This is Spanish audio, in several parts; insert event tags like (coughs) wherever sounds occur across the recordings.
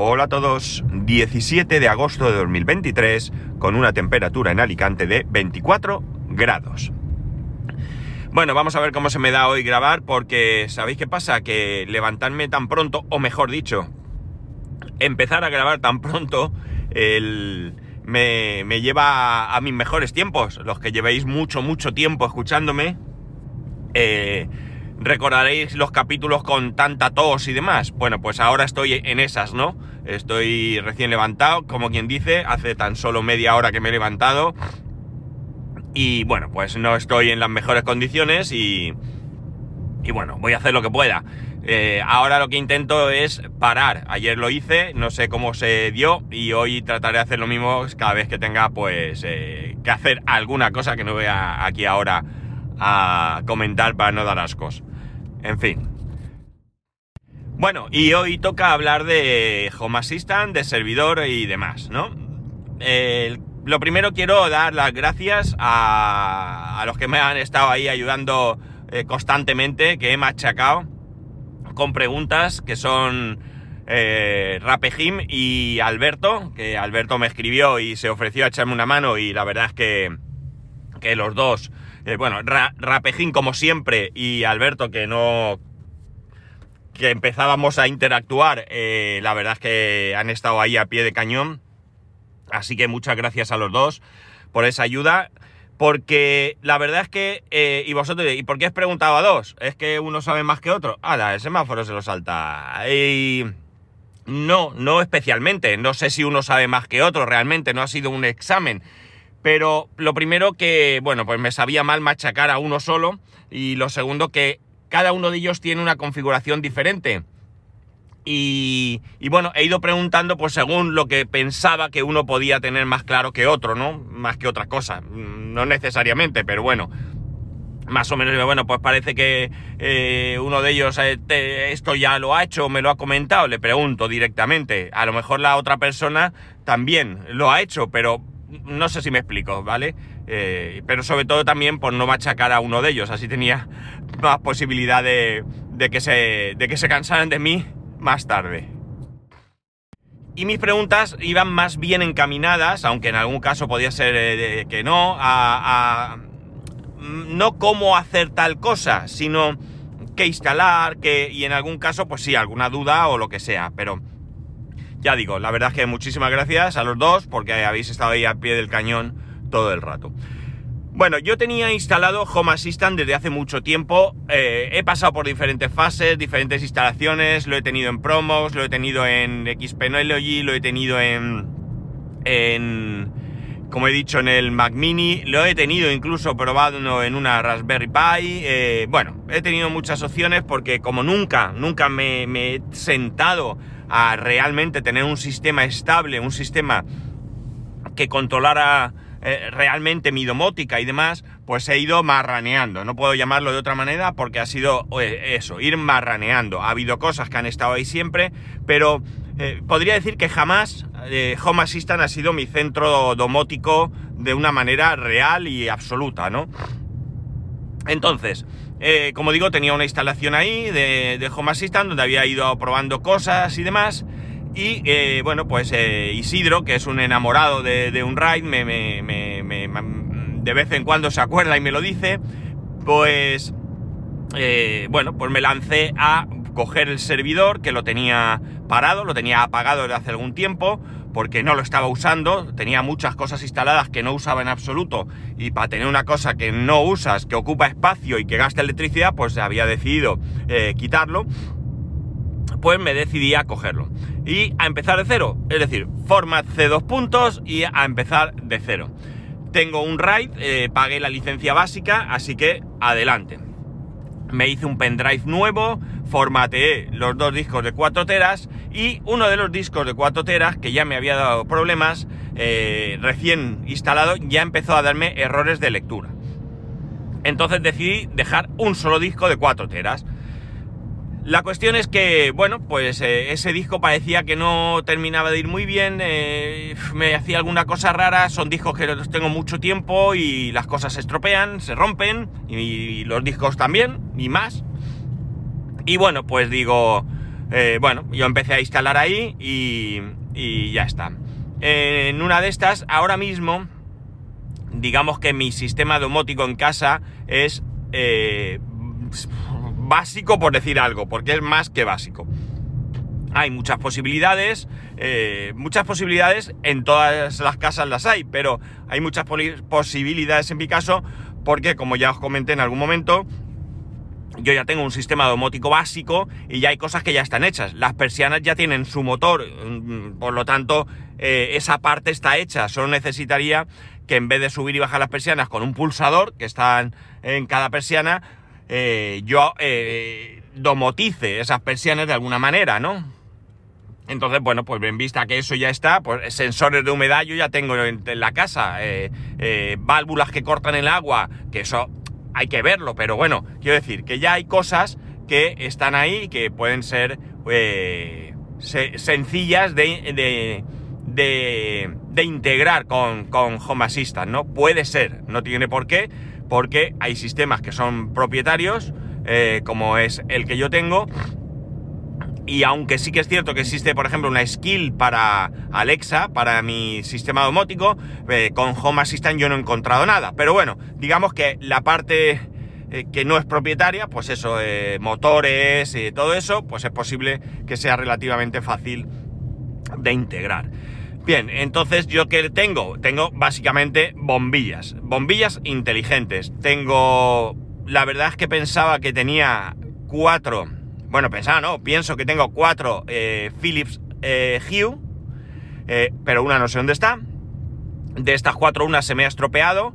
Hola a todos, 17 de agosto de 2023 con una temperatura en Alicante de 24 grados. Bueno, vamos a ver cómo se me da hoy grabar porque ¿sabéis qué pasa? Que levantarme tan pronto, o mejor dicho, empezar a grabar tan pronto, me, lleva a, mis mejores tiempos. Los que llevéis mucho, mucho tiempo escuchándome, eh, recordaréis los capítulos con tanta tos y demás. Bueno, pues ahora estoy en esas, ¿no? Estoy recién levantado, como quien dice, hace tan solo media hora que me he levantado. Y bueno, pues no estoy en las mejores condiciones y... Y bueno, voy a hacer lo que pueda. Eh, ahora lo que intento es parar. Ayer lo hice, no sé cómo se dio y hoy trataré de hacer lo mismo cada vez que tenga pues eh, que hacer alguna cosa que no voy aquí ahora a comentar para no dar ascos. En fin. Bueno, y hoy toca hablar de Home Assistant, de servidor y demás, ¿no? lo primero quiero dar las gracias a, los que me han estado ahí ayudando eh, constantemente, que he machacado con preguntas que son eh, Rapejim y Alberto, que Alberto me escribió y se ofreció a echarme una mano y la verdad es que, que los dos eh, bueno, Rapejín como siempre y Alberto que no... que empezábamos a interactuar, eh, la verdad es que han estado ahí a pie de cañón. Así que muchas gracias a los dos por esa ayuda. Porque la verdad es que, eh, y vosotros, ¿y por qué has preguntado a dos? Es que uno sabe más que otro. Ah, el semáforo se lo salta. Y... No, no especialmente. No sé si uno sabe más que otro realmente. No ha sido un examen. Pero lo primero que, bueno, pues me sabía mal machacar a uno solo. Y lo segundo que cada uno de ellos tiene una configuración diferente. Y, bueno, he ido preguntando pues según lo que pensaba que uno podía tener más claro que otro, ¿no? Más que otra cosa. Mm, no necesariamente, pero bueno. Más o menos, bueno, pues parece que eh, uno de ellos eh, esto ya lo ha hecho, me lo ha comentado, le pregunto directamente. A lo mejor la otra persona también lo ha hecho, pero no sé si me explico, ¿vale? Eh, pero sobre todo también por no machacar a uno de ellos, así tenía más posibilidad de, que, se, de que se cansaran de mí más tarde. Y mis preguntas iban más bien encaminadas, aunque en algún caso podía ser eh, que no, a, no cómo hacer tal cosa, sino qué instalar, que, y en algún caso, pues sí, alguna duda o lo que sea, pero ya digo, la verdad es que muchísimas gracias a los dos porque habéis estado ahí a pie del cañón todo el rato. Bueno, yo tenía instalado Home Assistant desde hace mucho tiempo. Eh, he pasado por diferentes fases, diferentes instalaciones. Lo he tenido en Promos, lo he tenido en Xpenology, lo he tenido en, en, como he dicho, en el Mac Mini. Lo he tenido incluso probado en una Raspberry Pi. Eh, bueno, he tenido muchas opciones porque como nunca, nunca me, me he sentado a realmente tener un sistema estable, un sistema que controlara eh, realmente mi domótica y demás, pues he ido marraneando. No puedo llamarlo de otra manera porque ha sido eh, eso, ir marraneando. Ha habido cosas que han estado ahí siempre, pero eh, podría decir que jamás Home Assistant ha sido mi centro domótico de una manera real y absoluta, ¿no? Entonces, eh, como digo, tenía una instalación ahí de, Home Assistant donde había ido probando cosas y demás. Y eh, bueno, pues eh, Isidro, que es un enamorado de, un ride, de vez en cuando se acuerda y me lo dice, pues bueno, pues me lancé a coger el servidor que lo tenía parado, lo tenía apagado desde hace algún tiempo, porque no lo estaba usando, tenía muchas cosas instaladas que no usaba en absoluto, y para tener una cosa que no usas, que ocupa espacio y que gasta electricidad, pues había decidido eh, quitarlo, pues me decidí a cogerlo. Y a empezar de cero, es decir, format C2 puntos y a empezar de cero. Tengo un RAID, eh, pagué la licencia básica, así que adelante me hice un pendrive nuevo, formateé los dos discos de 4 teras y uno de los discos de 4 teras que ya me había dado problemas, eh, recién instalado, ya empezó a darme errores de lectura. Entonces decidí dejar un solo disco de 4 teras. La cuestión es que, bueno, pues eh, ese disco parecía que no terminaba de ir muy bien, eh, me hacía alguna cosa rara, son discos que los tengo mucho tiempo y las cosas se estropean, se rompen, y, los discos también, y más. Y bueno, pues digo, Eh, bueno, yo empecé a instalar ahí y, y ya está. En una de estas, ahora mismo, digamos que mi sistema domótico en casa es básico por decir algo, porque es más que básico. Hay muchas posibilidades, eh, muchas posibilidades en todas las casas las hay, pero hay muchas posibilidades en mi caso porque, como ya os comenté en algún momento, yo ya tengo un sistema domótico básico y ya hay cosas que ya están hechas. Las persianas ya tienen su motor, mm, por lo tanto, eh, esa parte está hecha. Solo necesitaría que en vez de subir y bajar las persianas con un pulsador que están en cada persiana, eh, yo eh, domotice esas persianas de alguna manera, ¿no? Entonces, bueno, pues en vista que eso ya está, pues sensores de humedad yo ya tengo en, la casa, válvulas que cortan el agua, que eso hay que verlo, pero bueno, quiero decir que ya hay cosas que están ahí que pueden ser eh, sencillas de, de, integrar con, con Home Assistant, ¿no? Puede ser, no tiene por qué, porque hay sistemas que son propietarios, eh, como es el que yo tengo, y aunque sí que es cierto que existe, por ejemplo, una skill para Alexa, para mi sistema domótico, eh, con Home Assistant yo no he encontrado nada. Pero bueno, digamos que la parte eh, que no es propietaria, pues eso, motores y todo eso, pues es posible que sea relativamente fácil de integrar. Bien, entonces yo que tengo, tengo básicamente bombillas, bombillas inteligentes. Tengo, la verdad es que pensaba que tenía cuatro bueno, pensaba, no, pienso que tengo cuatro eh, Philips eh, Hue, eh, pero una no sé dónde está. De estas cuatro, una se me ha estropeado.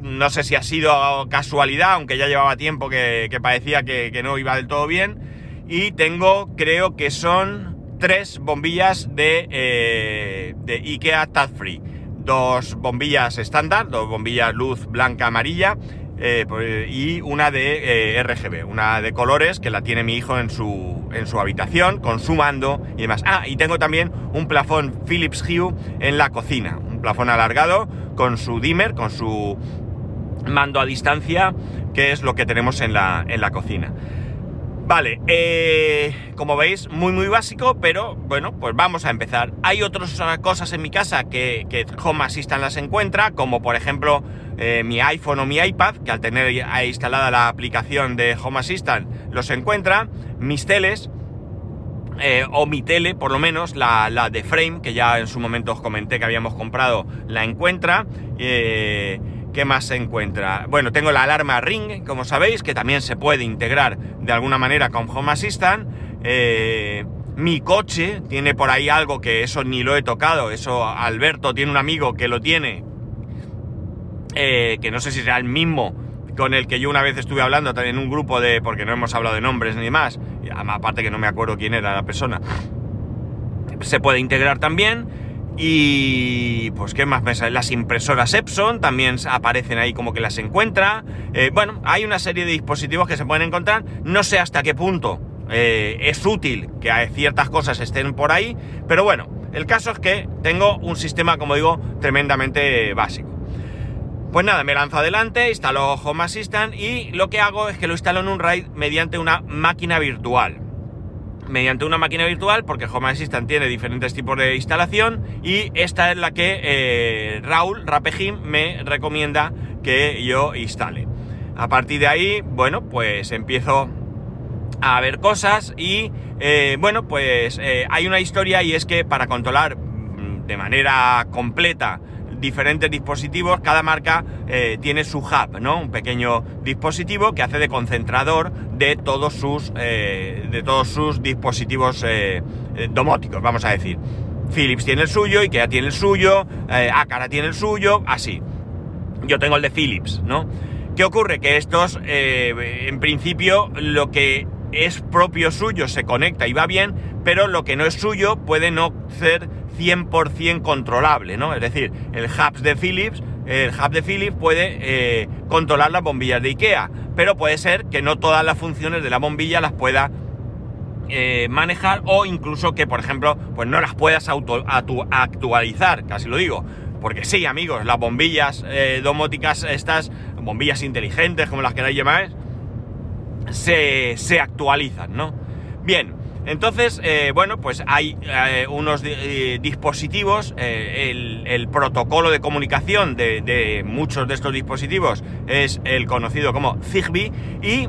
no sé si ha sido casualidad, aunque ya llevaba tiempo que, parecía que, no iba del todo bien. Y tengo, creo que son tres bombillas de, de IKEA Touch Free. Dos bombillas estándar, dos bombillas luz blanca amarilla eh, pues, y una de eh, RGB, una de colores que la tiene mi hijo en su, en su habitación, con su mando y demás. Ah, y tengo también un plafón Philips Hue en la cocina, un plafón alargado con su dimmer, con su mando a distancia, que es lo que tenemos en la, en la cocina. Vale, eh, como veis, muy muy básico, pero bueno, pues vamos a empezar. Hay otras cosas en mi casa que, Home Assistant las encuentra, como por ejemplo eh, mi iPhone o mi iPad, que al tener instalada la aplicación de Home Assistant los encuentra, mis teles, eh, o mi tele, por lo menos, la, de Frame, que ya en su momento os comenté que habíamos comprado, la encuentra. ¿Qué más se encuentra? Bueno, tengo la alarma Ring, como sabéis, que también se puede integrar de alguna manera con Home Assistant. Eh, mi coche tiene por ahí algo que eso ni lo he tocado. Eso Alberto tiene un amigo que lo tiene. Eh, que no sé si será el mismo con el que yo una vez estuve hablando también en un grupo de. porque no hemos hablado de nombres ni más. Aparte que no me acuerdo quién era la persona. Se puede integrar también. Y pues, ¿qué más me sale? Las impresoras Epson también aparecen ahí como que las encuentra. Eh, bueno, hay una serie de dispositivos que se pueden encontrar. No sé hasta qué punto eh, es útil que ciertas cosas estén por ahí. Pero bueno, el caso es que tengo un sistema, como digo, tremendamente básico. Pues nada, me lanzo adelante, instalo Home Assistant y lo que hago es que lo instalo en un RAID mediante una máquina virtual mediante una máquina virtual, porque Home Assistant tiene diferentes tipos de instalación, y esta es la que eh, Raúl Rapejim me recomienda que yo instale. A partir de ahí, bueno, pues empiezo a ver cosas y, eh, bueno, pues eh, hay una historia y es que para controlar mm, de manera completa diferentes dispositivos, cada marca eh, tiene su hub, ¿no? Un pequeño dispositivo que hace de concentrador de todos sus, eh, de todos sus dispositivos eh, domóticos, vamos a decir. Philips tiene el suyo, IKEA tiene el suyo, Acara tiene el suyo, así. Yo tengo el de Philips, ¿no? ¿Qué ocurre? Que estos, en principio, lo que es propio suyo se conecta y va bien, pero lo que no es suyo puede no ser 100% controlable, ¿no? Es decir, el hub de Philips, el hub de Philips puede eh, controlar las bombillas de IKEA, pero puede ser que no todas las funciones de la bombilla las pueda eh, manejar o incluso que, por ejemplo, pues no las puedas auto, actualizar, casi lo digo. Porque sí, amigos, las bombillas eh, domóticas, estas bombillas inteligentes, como las queráis llamar, se, se actualizan, ¿no? Bien, Entonces, eh, bueno, pues hay eh, unos eh, dispositivos, el, protocolo de comunicación de, de, muchos de estos dispositivos es el conocido como Zigbee y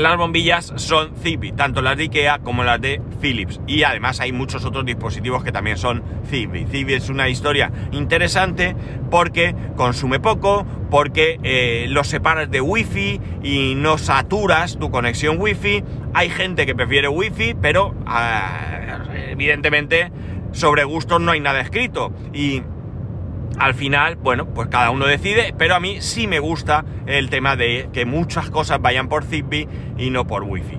las bombillas son Zigbee, tanto las de IKEA como las de Philips. Y además hay muchos otros dispositivos que también son Zigbee. Zigbee es una historia interesante porque consume poco, porque eh, lo separas de Wi-Fi y no saturas tu conexión Wi-Fi. Hay gente que prefiere Wi-Fi, pero uh, evidentemente sobre gustos no hay nada escrito. Y al final, bueno, pues cada uno decide, pero a mí sí me gusta el tema de que muchas cosas vayan por Zigbee y no por Wi-Fi.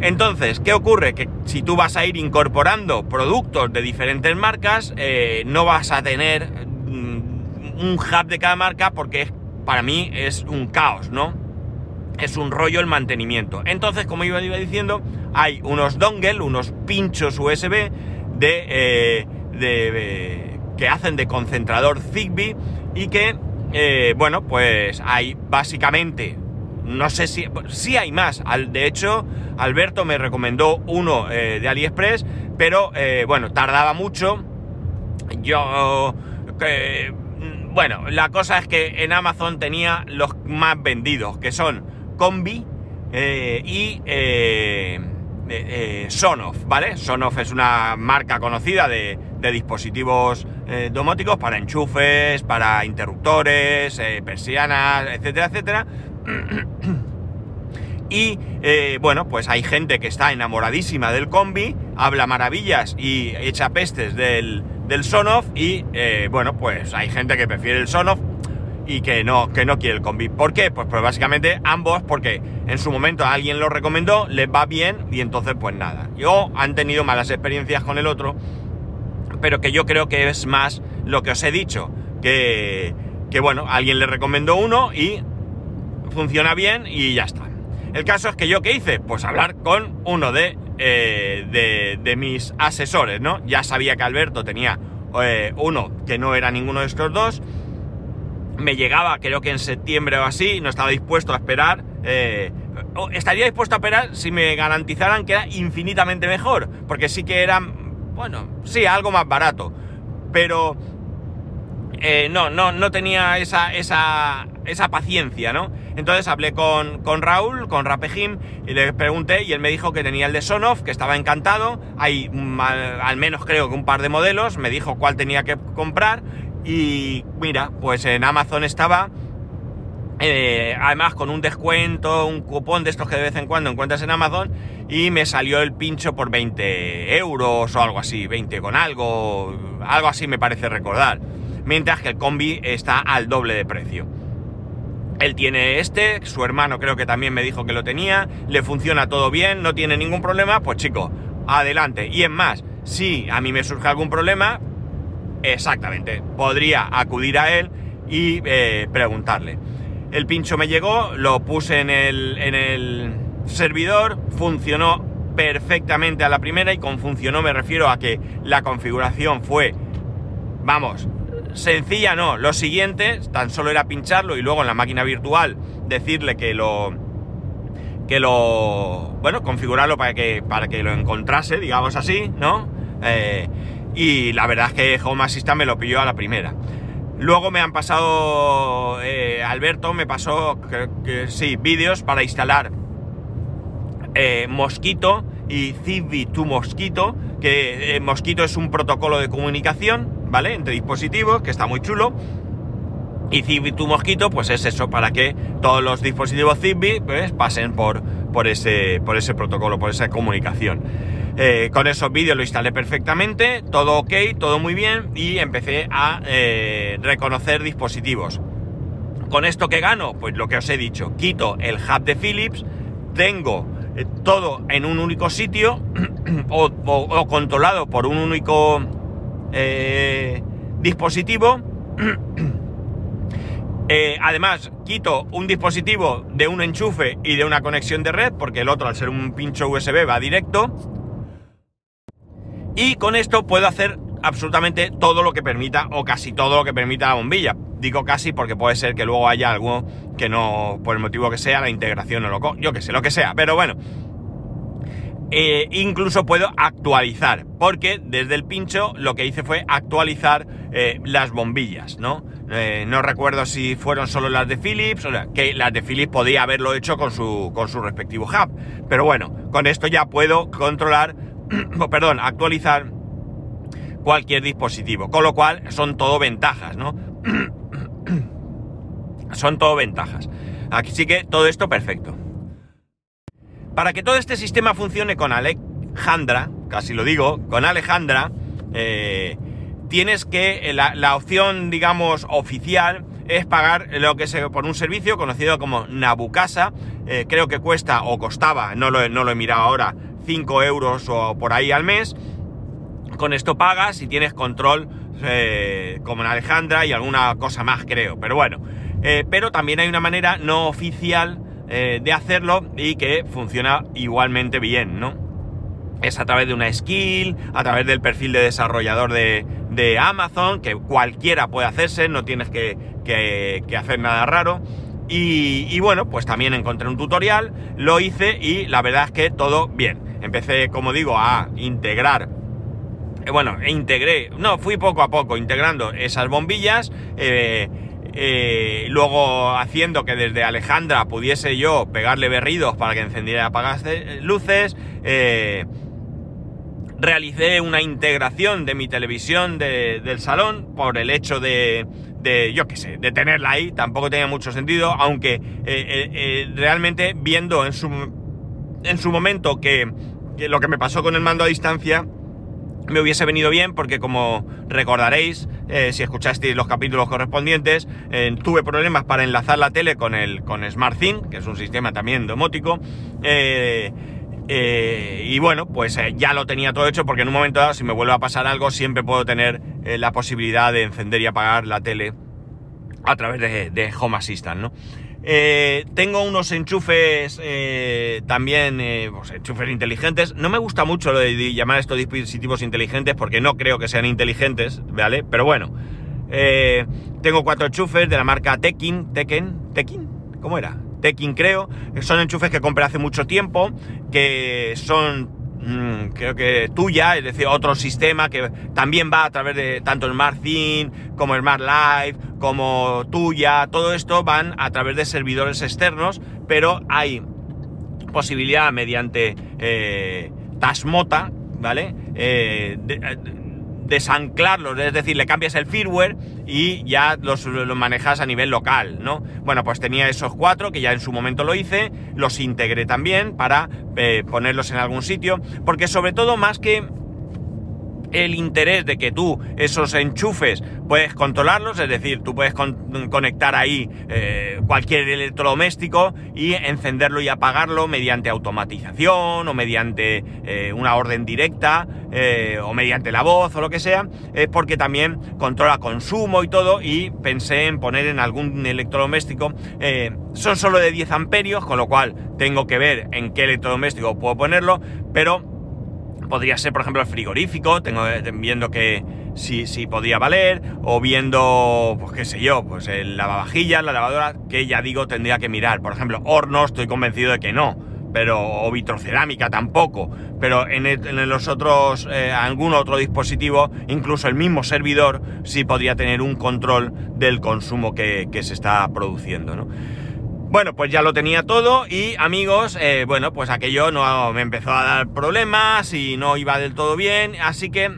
Entonces, ¿qué ocurre? Que si tú vas a ir incorporando productos de diferentes marcas, eh, no vas a tener mm, un hub de cada marca porque para mí es un caos, ¿no? Es un rollo el mantenimiento. Entonces, como iba, diciendo, hay unos dongle, unos pinchos USB de, eh, de que hacen de concentrador Zigbee y que, eh, bueno, pues hay básicamente, no sé si, hay más. Al, de hecho, Alberto me recomendó uno eh, de AliExpress, pero eh, bueno, tardaba mucho. Yo, bueno, la cosa es que en Amazon tenía los más vendidos, que son Combi y... Sonoff, ¿vale? Sonoff es una marca conocida de, dispositivos eh, domóticos para enchufes, para interruptores, eh, persianas, etcétera, etcétera. (clears throat) y eh, bueno, pues hay gente que está enamoradísima del combi, habla maravillas y echa pestes del, del Sonoff y eh, bueno, pues hay gente que prefiere el Sonoff y que no, que no quiere el combi. ¿Por qué? Pues, pues básicamente ambos, porque en su momento alguien lo recomendó, les va bien y entonces pues nada. Yo han tenido malas experiencias con el otro pero que yo creo que es más lo que os he dicho, que, que bueno, alguien le recomendó uno y funciona bien y ya está. El caso es que yo qué hice, pues hablar con uno de, eh, de, mis asesores, ¿no? Ya sabía que Alberto tenía eh, uno que no era ninguno de estos dos. Me llegaba, creo que en septiembre o así, no estaba dispuesto a esperar. Eh, estaría dispuesto a esperar si me garantizaran que era infinitamente mejor, porque sí que eran bueno, sí, algo más barato. Pero eh, no, no, no tenía esa, esa, esa paciencia, ¿no? Entonces hablé con, con Raúl, con Rapejim, y le pregunté, y él me dijo que tenía el de Sonoff, que estaba encantado. Hay al menos creo que un par de modelos, me dijo cuál tenía que comprar. Y mira, pues en Amazon estaba eh, además con un descuento, un cupón de estos que de vez en cuando encuentras en Amazon y me salió el pincho por 20 euros o algo así, 20 con algo, algo así me parece recordar. Mientras que el combi está al doble de precio. Él tiene este, su hermano creo que también me dijo que lo tenía, le funciona todo bien, no tiene ningún problema, pues chico, adelante. Y es más, si a mí me surge algún problema, exactamente, podría acudir a él y eh, preguntarle. El pincho me llegó, lo puse en el, en el servidor, funcionó perfectamente a la primera y con funcionó me refiero a que la configuración fue, vamos, sencilla no, lo siguiente, tan solo era pincharlo y luego en la máquina virtual decirle que lo que lo bueno configurarlo para que para que lo encontrase digamos así no eh, y la verdad es que Home Assistant me lo pilló a la primera Luego me han pasado, eh, Alberto me pasó, sí, vídeos para instalar eh, Mosquito y Zigbee to Mosquito, que eh, Mosquito es un protocolo de comunicación, ¿vale? Entre dispositivos, que está muy chulo. Y Zigbee to Mosquito, pues es eso, para que todos los dispositivos Zigbee pues, pasen por, por, ese, por ese protocolo, por esa comunicación. Eh, con esos vídeos lo instalé perfectamente, todo ok, todo muy bien y empecé a eh, reconocer dispositivos. ¿Con esto que gano? Pues lo que os he dicho, quito el hub de Philips, tengo eh, todo en un único sitio (clears throat) o, controlado por un único dispositivo. (clears throat) Además, quito un dispositivo de un enchufe y de una conexión de red, porque el otro, al ser un pincho USB, va directo. Y con esto puedo hacer absolutamente todo lo que permita, o casi todo lo que permita la bombilla. Digo casi porque puede ser que luego haya algo que no, por el motivo que sea, la integración o lo... Yo que sé, lo que sea. Pero bueno. Eh, incluso puedo actualizar, porque desde el pincho lo que hice fue actualizar eh, las bombillas, ¿no? Eh, no recuerdo si fueron solo las de Philips, o sea, que las de Philips podía haberlo hecho con su, con su respectivo hub. Pero bueno, con esto ya puedo controlar, (clears throat) perdón, actualizar cualquier dispositivo. Con lo cual son todo ventajas, ¿no? (clears throat) son todo ventajas. Así que todo esto perfecto. Para que todo este sistema funcione con Alejandra, casi lo digo, con Alejandra, eh, tienes que, la, la, opción, digamos, oficial es pagar lo que se, por un servicio conocido como Nabucasa. Eh, creo que cuesta o costaba, no lo, no lo he mirado ahora, 5 euros o por ahí al mes. Con esto pagas y tienes control eh, como en Alejandra y alguna cosa más, creo. Pero bueno, eh, pero también hay una manera no oficial eh, de hacerlo y que funciona igualmente bien, ¿no? Es a través de una skill, a través del perfil de desarrollador de, de Amazon, que cualquiera puede hacerse, no tienes que, que, hacer nada raro. Y, bueno, pues también encontré un tutorial, lo hice y la verdad es que todo bien. Empecé, como digo, a integrar eh, bueno, integré, no, fui poco a poco integrando esas bombillas, eh, eh, luego haciendo que desde Alejandra pudiese yo pegarle berridos para que encendiera y apagase luces, realicé una integración de mi televisión de, del salón por el hecho de, de yo qué sé, de tenerla ahí, tampoco tenía mucho sentido, aunque realmente viendo en su, en su momento que, que lo que me pasó con el mando a distancia, me hubiese venido bien porque como recordaréis, eh, si escuchasteis los capítulos correspondientes, eh, tuve problemas para enlazar la tele con el con SmartThing, que es un sistema también domótico. Eh, y bueno, pues ya lo tenía todo hecho porque en un momento dado, si me vuelve a pasar algo, siempre puedo tener la posibilidad de encender y apagar la tele a través de, de Home Assistant, ¿no? Eh, tengo unos enchufes eh, también, eh, pues, enchufes inteligentes. No me gusta mucho lo de llamar estos dispositivos inteligentes porque no creo que sean inteligentes, ¿vale? Pero bueno, eh, tengo cuatro enchufes de la marca Tekin, Tekken, Tekin, ¿cómo era? Tekin creo. Son enchufes que compré hace mucho tiempo, que son Mm, creo que tuya, es decir, otro sistema que también va a través de tanto Smart Thing como Smart Life, como tuya, todo esto van a través de servidores externos, pero hay posibilidad mediante eh, Tasmota, ¿vale? Eh, de, desanclarlos, es decir, le cambias el firmware y ya los, manejas a nivel local, ¿no? Bueno, pues tenía esos cuatro que ya en su momento lo hice, los integré también para eh, ponerlos en algún sitio, porque sobre todo más que el interés de que tú esos enchufes puedes controlarlos, es decir, tú puedes con conectar ahí eh, cualquier electrodoméstico y encenderlo y apagarlo mediante automatización o mediante eh, una orden directa eh, o mediante la voz o lo que sea, es porque también controla consumo y todo y pensé en poner en algún electrodoméstico, son solo de 10 amperios, con lo cual tengo que ver en qué electrodoméstico puedo ponerlo, pero podría ser, por ejemplo, el frigorífico, tengo eh, viendo que si, si podía valer, o viendo, pues qué sé yo, pues el lavavajillas, la lavadora, que ya digo tendría que mirar. Por ejemplo, horno, estoy convencido de que no, pero, o vitrocerámica tampoco, pero en, los otros, eh, algún otro dispositivo, incluso el mismo servidor, sí podría tener un control del consumo que, que se está produciendo, ¿no? Bueno, pues ya lo tenía todo y amigos, eh, bueno, pues aquello no me empezó a dar problemas y no iba del todo bien, así que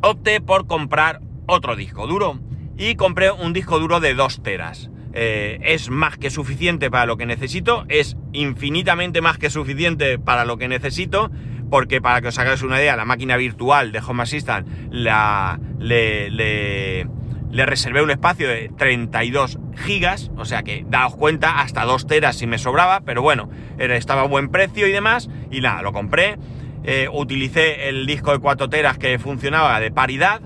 opté por comprar otro disco duro y compré un disco duro de 2 teras. Eh, es más que suficiente para lo que necesito, es infinitamente más que suficiente para lo que necesito, porque para que os hagáis una idea, la máquina virtual de Home Assistant la, le, le le reservé un espacio de 32 gigas, o sea que daos cuenta, hasta 2 teras si me sobraba, pero bueno, estaba a buen precio y demás, y nada, lo compré, eh, utilicé el disco de 4 teras que funcionaba de paridad,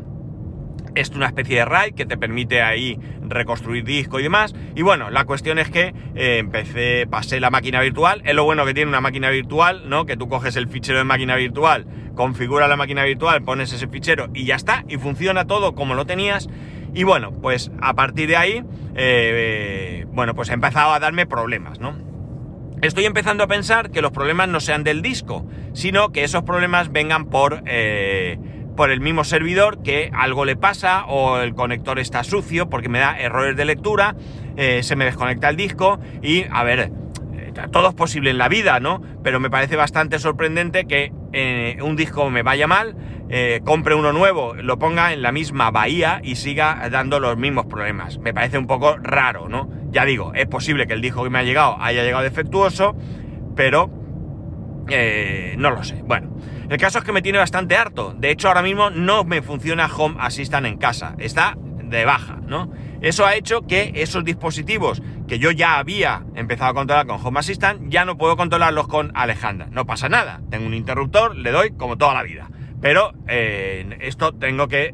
es una especie de RAID que te permite ahí reconstruir disco y demás. Y bueno, la cuestión es que eh, empecé, pasé la máquina virtual. Es lo bueno que tiene una máquina virtual, ¿no? Que tú coges el fichero de máquina virtual, configura la máquina virtual, pones ese fichero y ya está. Y funciona todo como lo tenías. Y bueno, pues a partir de ahí, eh, bueno, pues he empezado a darme problemas, ¿no? estoy empezando a pensar que los problemas no sean del disco, sino que esos problemas vengan por, eh, por el mismo servidor, que algo le pasa o el conector está sucio porque me da errores de lectura, eh, se me desconecta el disco y, a ver, eh, todo es posible en la vida, ¿no? Pero me parece bastante sorprendente que un disco me vaya mal, compre uno nuevo, lo ponga en la misma bahía y siga dando los mismos problemas. Me parece un poco raro, ¿no? Ya digo, es posible que el disco que me ha llegado haya llegado defectuoso, pero eh, no lo sé. Bueno, el caso es que me tiene bastante harto. De hecho, ahora mismo no me funciona Home Assistant en casa. Está de baja, ¿no? Eso ha hecho que esos dispositivos que yo ya había empezado a controlar con Home Assistant, ya no puedo controlarlos con Alejandra. No pasa nada. Tengo un interruptor, le doy como toda la vida. Pero eh, esto tengo que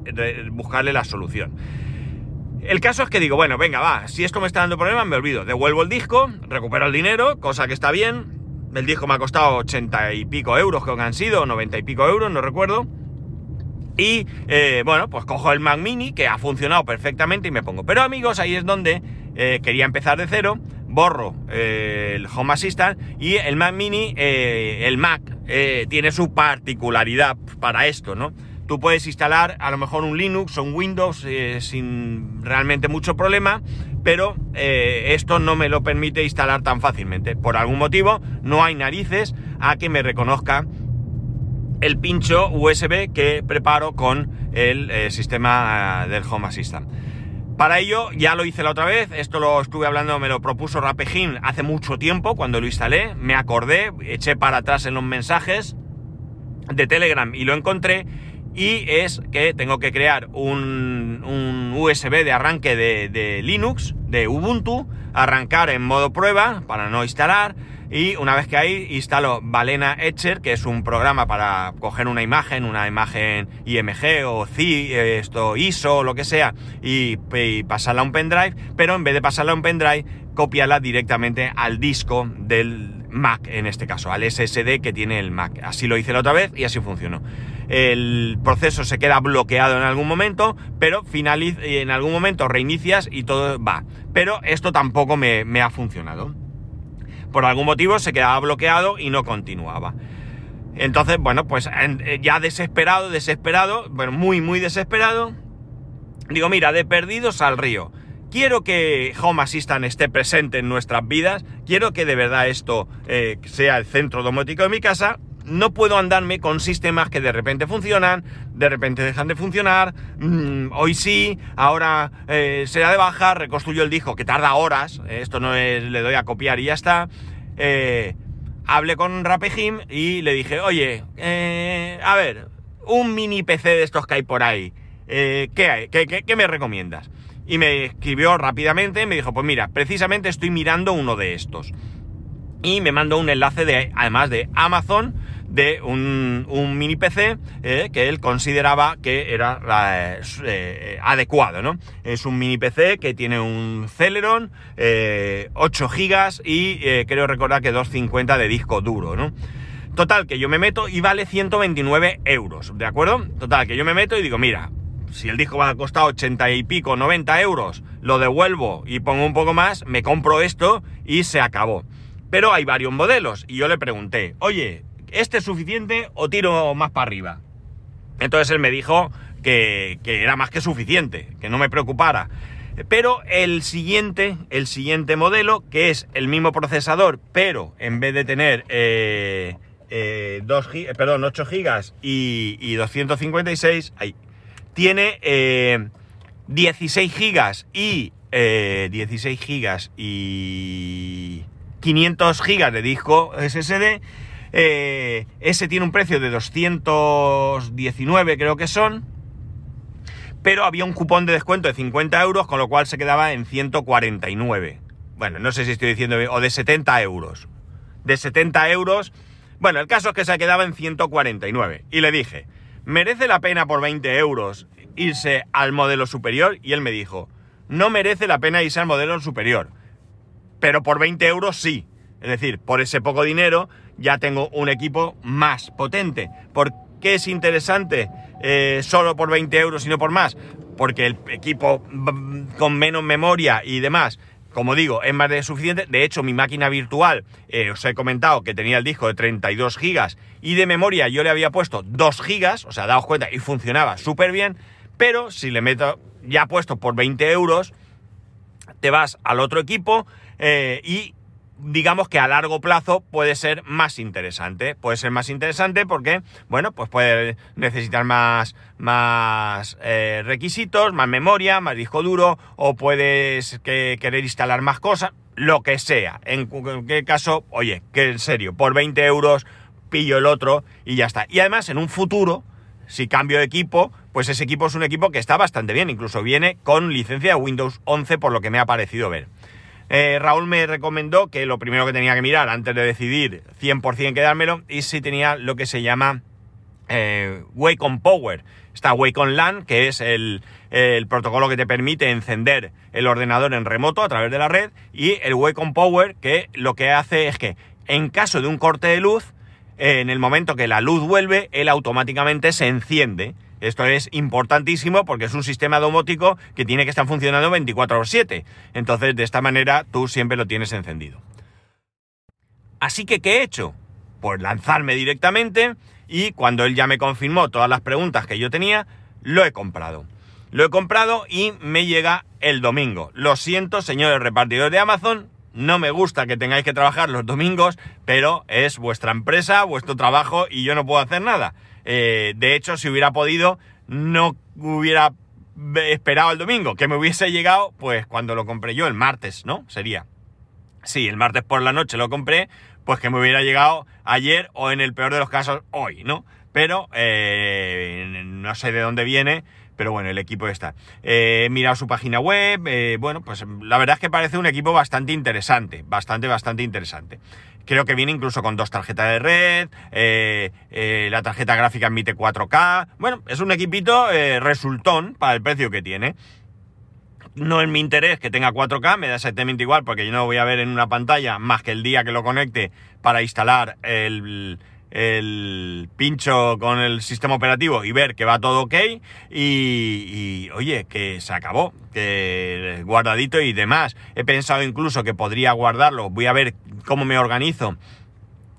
buscarle la solución. El caso es que digo, bueno, venga, va, si esto me está dando problemas, me olvido. Devuelvo el disco, recupero el dinero, cosa que está bien, el disco me ha costado 80 y pico euros, creo que han sido, 90 y pico euros, no recuerdo. Y eh, bueno, pues cojo el Mac Mini, que ha funcionado perfectamente y me pongo. Pero amigos, ahí es donde eh, quería empezar de cero, borro eh, el Home Assistant y el Mac Mini, el Mac, tiene su particularidad para esto, ¿no? Tú puedes instalar a lo mejor un Linux o un Windows sin realmente mucho problema pero eh, esto no me lo permite instalar tan fácilmente. Por algún motivo no hay narices a que me reconozca el pincho USB que preparo con el eh, sistema eh, del Home Assistant. Para ello ya lo hice la otra vez, esto lo estuve hablando, me lo propuso Rapejin hace mucho tiempo cuando lo instalé, me acordé, eché para atrás en los mensajes de Telegram y lo encontré y es que tengo que crear un, USB de arranque de, Linux, de Ubuntu, arrancar en modo prueba para no instalar y una vez que ahí instalo Balena Etcher, que es un programa para coger una imagen, una imagen IMG o CI, esto ISO o lo que sea, y, pasarla a un pendrive, pero en vez de pasarla a un pendrive, copiarla directamente al disco del Mac en este caso, al SSD que tiene el Mac. Así lo hice la otra vez y así funcionó. El proceso se queda bloqueado en algún momento, pero finaliza, en algún momento reinicias y todo va. Pero esto tampoco me, ha funcionado. Por algún motivo se quedaba bloqueado y no continuaba. Entonces, bueno, pues eh, ya desesperado, desesperado, bueno, muy, muy desesperado, digo, mira, de perdidos al río quiero que Home Assistant esté presente en nuestras vidas, quiero que de verdad esto eh, sea el centro domótico de mi casa, no puedo andarme con sistemas que de repente funcionan, de repente dejan de funcionar, mm, hoy sí, ahora eh, será de baja, reconstruyo el disco que tarda horas, eh, esto no es, le doy a copiar y ya está. hablé con Rapejim y le dije, oye, a ver, un mini PC de estos que hay por ahí, ¿qué hay? qué me recomiendas? y me escribió rápidamente, me dijo, pues mira, precisamente estoy mirando uno de estos. Y me mandó un enlace de, además de Amazon, de un, mini PC eh, que él consideraba que era eh, eh, adecuado, ¿no? Es un mini PC que tiene un Celeron, 8 GB y creo recordar que 250 de disco duro, ¿no? Total, que yo me meto y vale 129 euros, ¿de acuerdo? Total, que yo me meto y digo, mira, si el disco va a costar 80 y pico, 90 euros, lo devuelvo y pongo un poco más, me compro esto y se acabó. Pero hay varios modelos y yo le pregunté, oye, ¿este es suficiente o tiro más para arriba? Entonces él me dijo que, era más que suficiente, que no me preocupara. Pero el siguiente, el siguiente modelo, que es el mismo procesador, pero en vez de tener eh, eh, perdón, 8 GB y, y 256, hay tiene 16 eh, gigas y 16 eh, gigas y 500 gigas de disco SSD. Eh, ese tiene un precio de 219 creo que son. Pero había un cupón de descuento de 50 euros, con lo cual se quedaba en 149. Bueno, no sé si estoy diciendo o de 70 euros. De 70 euros. Bueno, el caso es que se quedaba en 149. Y le dije, ¿merece la pena por 20 euros irse al modelo superior? Y él me dijo, no merece la pena irse al modelo superior, pero por 20 euros sí. Es decir, por ese poco dinero ya tengo un equipo más potente. ¿Por qué es interesante eh, solo por 20 euros y no por más? Porque el equipo mm, con menos memoria y demás como digo, es más de suficiente. De hecho, mi máquina virtual, eh, os he comentado que tenía el disco de 32 gigas y de memoria yo le había puesto 2 gigas, o sea, daos cuenta, y funcionaba súper bien. Pero si le meto ya puesto por 20 euros, te vas al otro equipo eh, y digamos que a largo plazo puede ser más interesante. Puede ser más interesante porque, bueno, pues puede necesitar más, más eh, requisitos, más memoria, más disco duro, o puedes querer instalar más cosas, lo que sea. En cualquier caso, oye, que en serio, por 20 euros pillo el otro y ya está. Y además, en un futuro, si cambio de equipo, pues ese equipo es un equipo que está bastante bien, incluso viene con licencia de Windows 11 por lo que me ha parecido ver. Eh, Raúl me recomendó que lo primero que tenía que mirar antes de decidir 100% quedármelo y si tenía lo que se llama eh, Wake on Power. Está Wake on LAN, que es el, protocolo que te permite encender el ordenador en remoto a través de la red, y el Wake on Power, que lo que hace es que en caso de un corte de luz, en el momento que la luz vuelve, él automáticamente se enciende. Esto es importantísimo porque es un sistema domótico que tiene que estar funcionando 24 horas 7. Entonces, de esta manera, tú siempre lo tienes encendido. Así que, ¿qué he hecho? Pues lanzarme directamente y cuando él ya me confirmó todas las preguntas que yo tenía, lo he comprado. Lo he comprado y me llega el domingo. Lo siento, señores repartidores de Amazon, no me gusta que tengáis que trabajar los domingos, pero es vuestra empresa, vuestro trabajo y yo no puedo hacer nada. Eh, de hecho, si hubiera podido, no hubiera esperado el domingo, que me hubiese llegado, pues cuando lo compré yo, el martes, ¿no? Sería. Sí, el martes por la noche lo compré, pues que me hubiera llegado ayer o en el peor de los casos hoy, ¿no? Pero eh, no sé de dónde viene, pero bueno, el equipo está. Eh, he mirado su página web, bueno, pues la verdad es que parece un equipo bastante interesante, bastante, bastante interesante. Creo que viene incluso con dos tarjetas de red, eh, eh, la tarjeta gráfica admite 4K. Bueno, es un equipito eh, resultón para el precio que tiene. No es mi interés que tenga 4K, me da exactamente igual porque yo no voy a ver en una pantalla más que el día que lo conecte para instalar el, el pincho con el sistema operativo y ver que va todo ok y, oye, que se acabó, que guardadito y demás. He pensado incluso que podría guardarlo, voy a ver cómo me organizo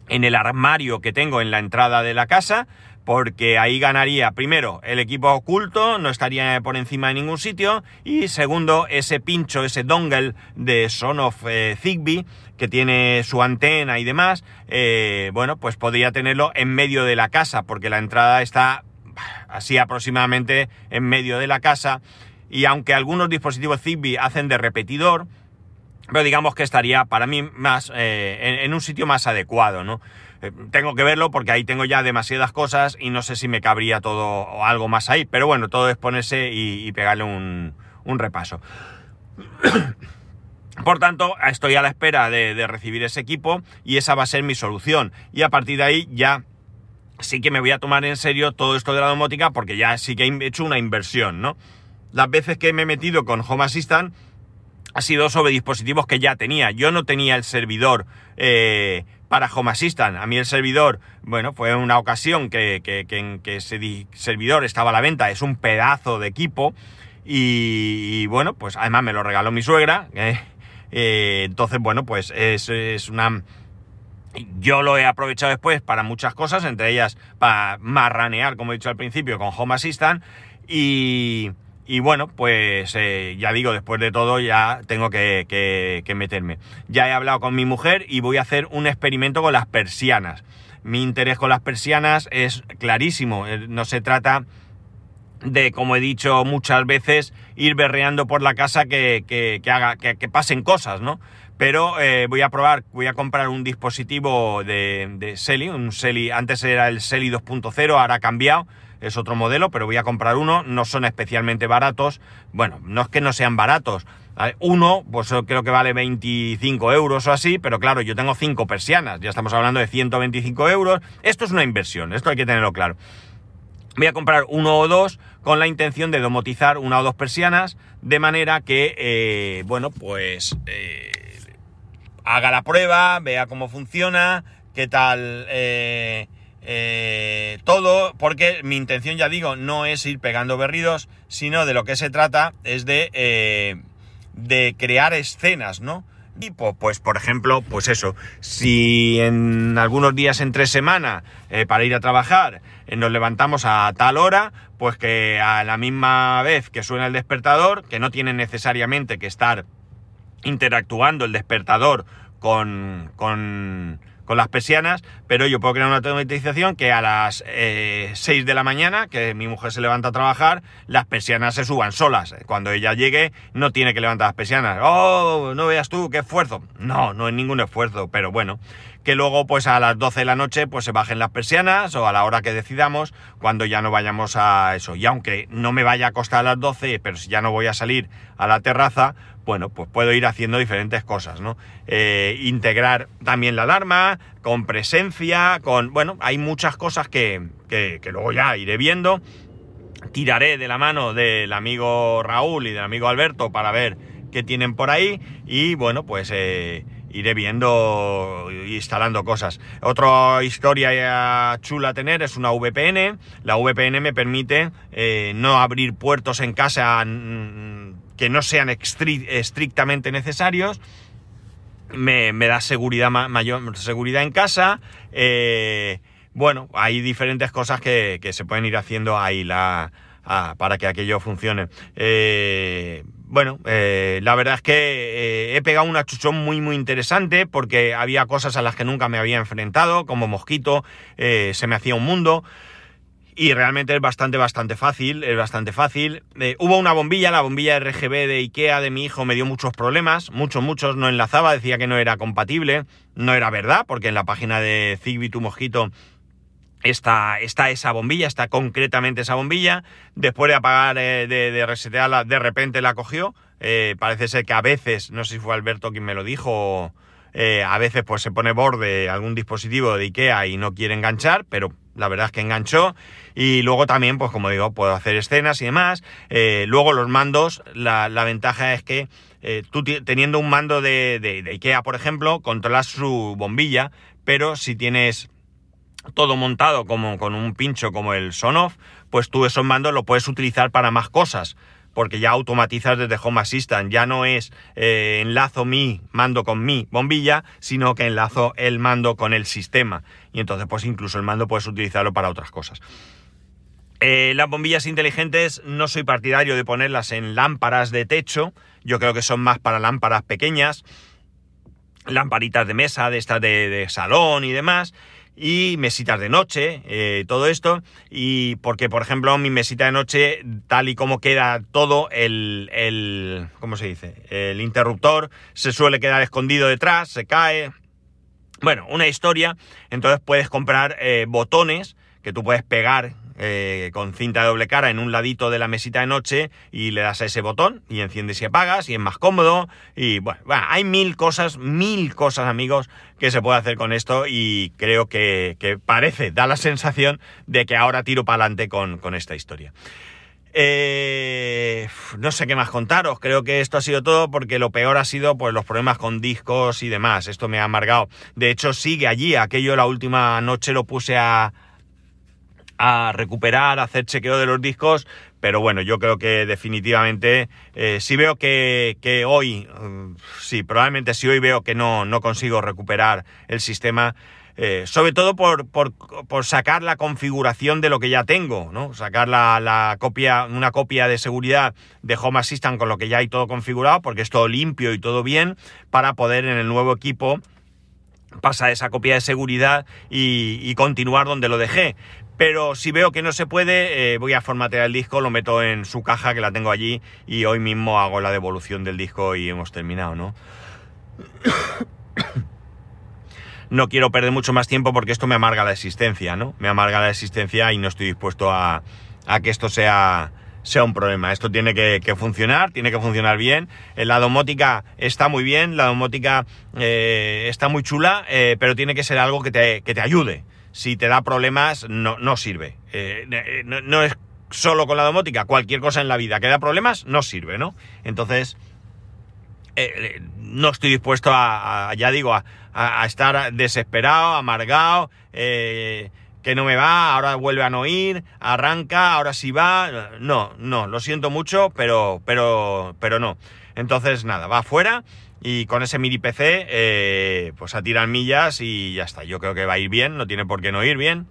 en el armario que tengo en la entrada de la casa, porque ahí ganaría primero el equipo oculto, no estaría por encima de ningún sitio, y segundo ese pincho, ese dongle de Son of eh, Zigbee, que tiene su antena y demás, eh, bueno, pues podría tenerlo en medio de la casa, porque la entrada está así aproximadamente en medio de la casa, y aunque algunos dispositivos Zigbee hacen de repetidor, pero digamos que estaría para mí más eh, en, un sitio más adecuado, ¿no? Eh, tengo que verlo porque ahí tengo ya demasiadas cosas y no sé si me cabría todo o algo más ahí, pero bueno, todo es ponerse y, pegarle un, repaso. (coughs) Por tanto, estoy a la espera de, recibir ese equipo y esa va a ser mi solución. Y a partir de ahí ya sí que me voy a tomar en serio todo esto de la domótica porque ya sí que he hecho una inversión, ¿no? Las veces que me he metido con Home Assistant ha sido sobre dispositivos que ya tenía. Yo no tenía el servidor eh, para Home Assistant. A mí el servidor, bueno, fue una ocasión que, que, que, ese servidor estaba a la venta. Es un pedazo de equipo. Y, bueno, pues además me lo regaló mi suegra. Eh, eh, entonces, bueno, pues es, es una... Yo lo he aprovechado después para muchas cosas, entre ellas para marranear, como he dicho al principio, con Home Assistant. Y, y bueno, pues eh, ya digo, después de todo ya tengo que, meterme. Ya he hablado con mi mujer y voy a hacer un experimento con las persianas. Mi interés con las persianas es clarísimo. Eh, no se trata de, como he dicho muchas veces, ir berreando por la casa que, haga, que, pasen cosas, ¿no? Pero eh, voy a probar, voy a comprar un dispositivo de, de Selly, un Selly, antes era el Selly 2.0, ahora ha cambiado es otro modelo, pero voy a comprar uno, no son especialmente baratos, bueno, no es que no sean baratos, uno, pues creo que vale 25 euros o así, pero claro, yo tengo cinco persianas, ya estamos hablando de 125 euros, esto es una inversión, esto hay que tenerlo claro. Voy a comprar uno o dos con la intención de domotizar una o dos persianas, de manera que, eh, bueno, pues eh, haga la prueba, vea cómo funciona, qué tal... Eh, eh, todo, porque mi intención, ya digo, no es ir pegando berridos, sino de lo que se trata es de, eh, de crear escenas, ¿no? Y pues, por ejemplo, pues eso, si en algunos días entre semana eh, para ir a trabajar nos levantamos a tal hora, pues que a la misma vez que suena el despertador, que no tiene necesariamente que estar interactuando el despertador con, con con las persianas, pero yo puedo crear una automatización que a las 6 eh, de la mañana, que mi mujer se levanta a trabajar, las persianas se suban solas. Cuando ella llegue, no tiene que levantar las persianas. ¡Oh! No veas tú, qué esfuerzo. No, no es ningún esfuerzo, pero bueno. Que luego, pues a las 12 de la noche, pues se bajen las persianas o a la hora que decidamos, cuando ya no vayamos a eso. Y aunque no me vaya a costar a las 12, pero si ya no voy a salir a la terraza, bueno, pues puedo ir haciendo diferentes cosas, ¿no? Eh, integrar también la alarma, con presencia, con... Bueno, hay muchas cosas que, que, luego ya iré viendo. Tiraré de la mano del amigo Raúl y del amigo Alberto para ver qué tienen por ahí y bueno, pues eh, iré viendo, instalando cosas. Otra historia chula a tener es una VPN. La VPN me permite eh, no abrir puertos en casa que no sean estrictamente necesarios. Me, da seguridad mayor seguridad en casa. Eh, bueno, hay diferentes cosas que, se pueden ir haciendo ahí la, para que aquello funcione. Eh, bueno, eh, la verdad es que he pegado un achuchón muy muy interesante porque había cosas a las que nunca me había enfrentado, como mosquito, se me hacía un mundo. Y realmente es bastante, bastante fácil, es bastante fácil. Eh, hubo una bombilla, la bombilla RGB de Ikea de mi hijo me dio muchos problemas, muchos, muchos, no enlazaba, decía que no era compatible, no era verdad, porque en la página de Zigbee tu mosquito está, está esa bombilla, está concretamente esa bombilla. Después de apagar, eh, de, resetearla, de repente la cogió. Eh, parece ser que a veces, no sé si fue Alberto quien me lo dijo, a veces pues se pone borde algún dispositivo de Ikea y no quiere enganchar, pero la verdad es que enganchó. Y luego también, pues como digo, puedo hacer escenas y demás. Eh, luego los mandos, la, ventaja es que eh, tú teniendo un mando de, de, IKEA, por ejemplo, controlas su bombilla, pero si tienes todo montado como con un pincho como el Sonoff, pues tú esos mandos lo puedes utilizar para más cosas porque ya automatizas desde Home Assistant. Ya no es eh, enlazo mi mando con mi bombilla, sino que enlazo el mando con el sistema. Y entonces, pues incluso el mando puedes utilizarlo para otras cosas. Eh, las bombillas inteligentes no soy partidario de ponerlas en lámparas de techo. Yo creo que son más para lámparas pequeñas, lamparitas de mesa, de estas de salón y demás y mesitas de noche, eh, todo esto, y porque, por ejemplo, mi mesita de noche, tal y como queda todo, el, el, ¿cómo se dice? El interruptor se suele quedar escondido detrás, se cae. Bueno, una historia, entonces puedes comprar eh, botones que tú puedes pegar eh, con cinta de doble cara en un ladito de la mesita de noche y le das a ese botón y enciendes y apagas y es más cómodo y bueno, hay mil cosas, mil cosas amigos que se puede hacer con esto y creo que, parece, da la sensación de que ahora tiro para adelante con, esta historia. Eh, no sé qué más contaros, creo que esto ha sido todo porque lo peor ha sido pues los problemas con discos y demás, esto me ha amargado. De hecho sigue allí, aquello la última noche lo puse a, a recuperar, hacer chequeo de los discos, pero bueno, yo creo que definitivamente, eh, si veo que, hoy, mm, sí, probablemente si hoy veo que no, no consigo recuperar el sistema, eh, sobre todo por, por, por, sacar la configuración de lo que ya tengo, ¿no? Sacar la, la, copia, una copia de seguridad de Home Assistant con lo que ya hay todo configurado, porque es todo limpio y todo bien, para poder en el nuevo equipo pasar esa copia de seguridad y, y continuar donde lo dejé pero si veo que no se puede, eh, voy a formatear el disco, lo meto en su caja que la tengo allí y hoy mismo hago la devolución del disco y hemos terminado, ¿no? (coughs) no quiero perder mucho más tiempo porque esto me amarga la existencia, ¿no? Me amarga la existencia y no estoy dispuesto a, que esto sea, sea un problema. Esto tiene que, funcionar, tiene que funcionar bien. Eh, la domótica está muy bien, la domótica eh, está muy chula, pero tiene que ser algo que te, que te ayude si te da problemas, no, no sirve. Eh, eh, no, es solo con la domótica, cualquier cosa en la vida que da problemas, no sirve, ¿no? Entonces, eh, no estoy dispuesto a, ya digo, a, estar desesperado, amargado, que no me va, ahora vuelve a no ir, arranca, ahora sí va. No, no, lo siento mucho, pero, pero, pero no. Entonces, nada, va afuera y con ese mini PC, eh, pues a tirar millas y ya está. Yo creo que va a ir bien, no tiene por qué no ir bien.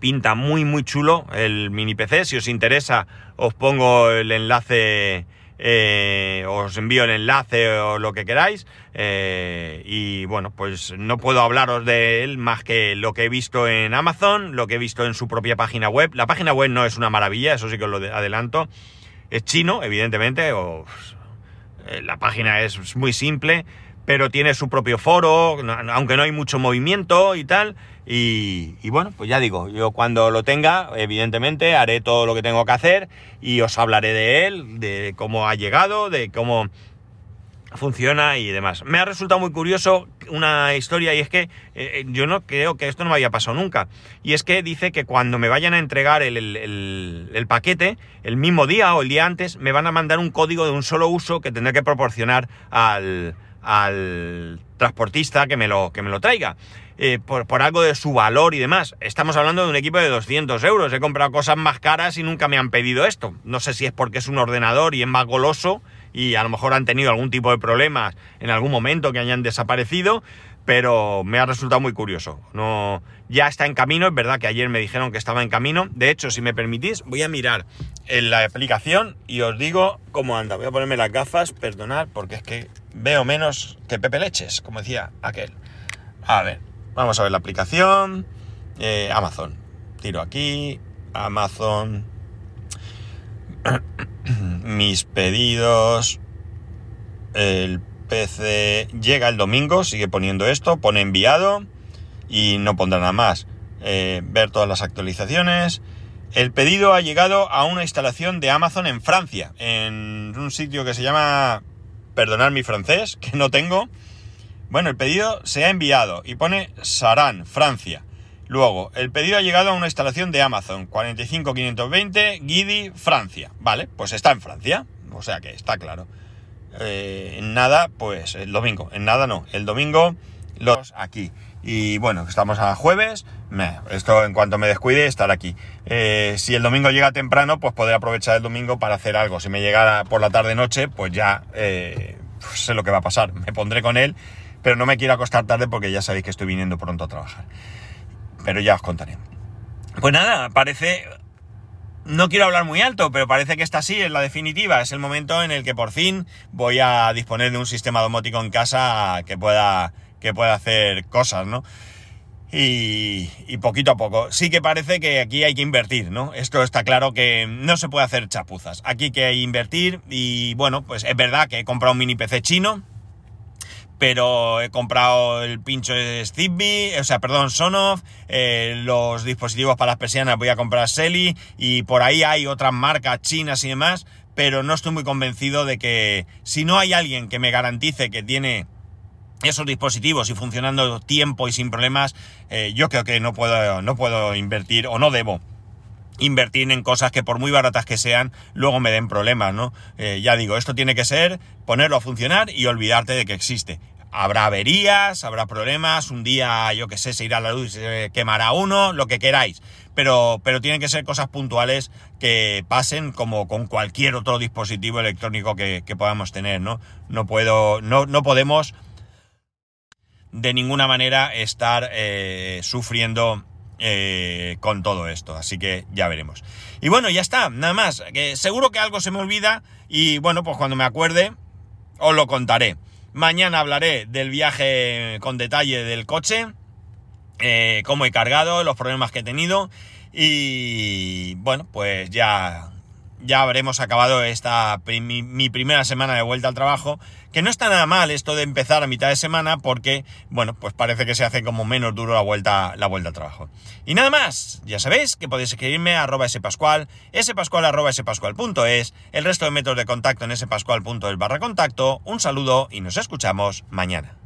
Pinta muy, muy chulo el mini PC. Si os interesa, os pongo el enlace eh, os envío el enlace o lo que queráis. Eh, y bueno, pues no puedo hablaros de él más que lo que he visto en Amazon, lo que he visto en su propia página web. La página web no es una maravilla, eso sí que os lo adelanto. Es chino, evidentemente, o, la página es muy simple, pero tiene su propio foro, aunque no hay mucho movimiento y tal. Y, bueno, pues ya digo, yo cuando lo tenga, evidentemente haré todo lo que tengo que hacer y os hablaré de él, de cómo ha llegado, de cómo funciona y demás. Me ha resultado muy curioso una historia y es que eh, yo no creo que esto no me haya pasado nunca. Y es que dice que cuando me vayan a entregar el, el, paquete, el mismo día o el día antes, me van a mandar un código de un solo uso que tendré que proporcionar al, al transportista que me lo, que me lo traiga. Eh, por, algo de su valor y demás. Estamos hablando de un equipo de 200 euros. He comprado cosas más caras y nunca me han pedido esto. No sé si es porque es un ordenador y es más goloso y a lo mejor han tenido algún tipo de problemas en algún momento que hayan desaparecido, pero me ha resultado muy curioso. No, ya está en camino, es verdad que ayer me dijeron que estaba en camino. De hecho, si me permitís, voy a mirar en la aplicación y os digo cómo anda. Voy a ponerme las gafas, perdonad, porque es que veo menos que Pepe Leches, como decía aquel. A ver, Vamos a ver la aplicación. Eh, Amazon. Tiro aquí. Amazon. (clears throat) Mis pedidos. El PC llega el domingo. Sigue poniendo esto. Pone enviado. Y no pondrá nada más. Eh, ver todas las actualizaciones. El pedido ha llegado a una instalación de Amazon en Francia. En un sitio que se llama... Perdonad mi francés, que no tengo bueno, el pedido se ha enviado y pone Saran, Francia. Luego, el pedido ha llegado a una instalación de Amazon, 45520, Guidi, Francia. Vale, pues está en Francia, o sea que está claro. Eh, en nada, pues el domingo. En nada no, el domingo los aquí. Y bueno, estamos a jueves. esto en cuanto me descuide, estar aquí. Eh, si el domingo llega temprano, pues podré aprovechar el domingo para hacer algo. Si me llegara por la tarde-noche, pues ya eh, pues sé lo que va a pasar. Me pondré con él pero no me quiero acostar tarde porque ya sabéis que estoy viniendo pronto a trabajar. Pero ya os contaré. Pues nada, parece... No quiero hablar muy alto, pero parece que esta sí es la definitiva. Es el momento en el que por fin voy a disponer de un sistema domótico en casa que pueda, que pueda hacer cosas, ¿no? Y, y, poquito a poco. Sí que parece que aquí hay que invertir, ¿no? Esto está claro que no se puede hacer chapuzas. Aquí hay que invertir y bueno, pues es verdad que he comprado un mini PC chino pero he comprado el pincho de Zigbee, o sea, perdón, Sonoff, eh, los dispositivos para las persianas voy a comprar Selly y por ahí hay otras marcas chinas y demás, pero no estoy muy convencido de que si no hay alguien que me garantice que tiene esos dispositivos y funcionando tiempo y sin problemas, eh, yo creo que no puedo, no puedo invertir o no debo invertir en cosas que por muy baratas que sean, luego me den problemas, ¿no? Eh, ya digo, esto tiene que ser ponerlo a funcionar y olvidarte de que existe. Habrá averías, habrá problemas, un día, yo que sé, se irá la luz se quemará uno, lo que queráis. Pero, pero tienen que ser cosas puntuales que pasen como con cualquier otro dispositivo electrónico que, podamos tener, ¿no? No puedo, no, no podemos de ninguna manera estar eh, sufriendo eh, con todo esto. Así que ya veremos. Y bueno, ya está, nada más. Seguro que algo se me olvida y bueno, pues cuando me acuerde os lo contaré. Mañana hablaré del viaje con detalle del coche, eh, cómo he cargado, los problemas que he tenido y bueno, pues ya ya habremos acabado esta mi, primera semana de vuelta al trabajo, que no está nada mal esto de empezar a mitad de semana porque, bueno, pues parece que se hace como menos duro la vuelta, la vuelta al trabajo. Y nada más, ya sabéis que podéis escribirme a arroba spascual, spascual arroba spascual.es, el resto de métodos de contacto en spascual.es barra contacto, un saludo y nos escuchamos mañana.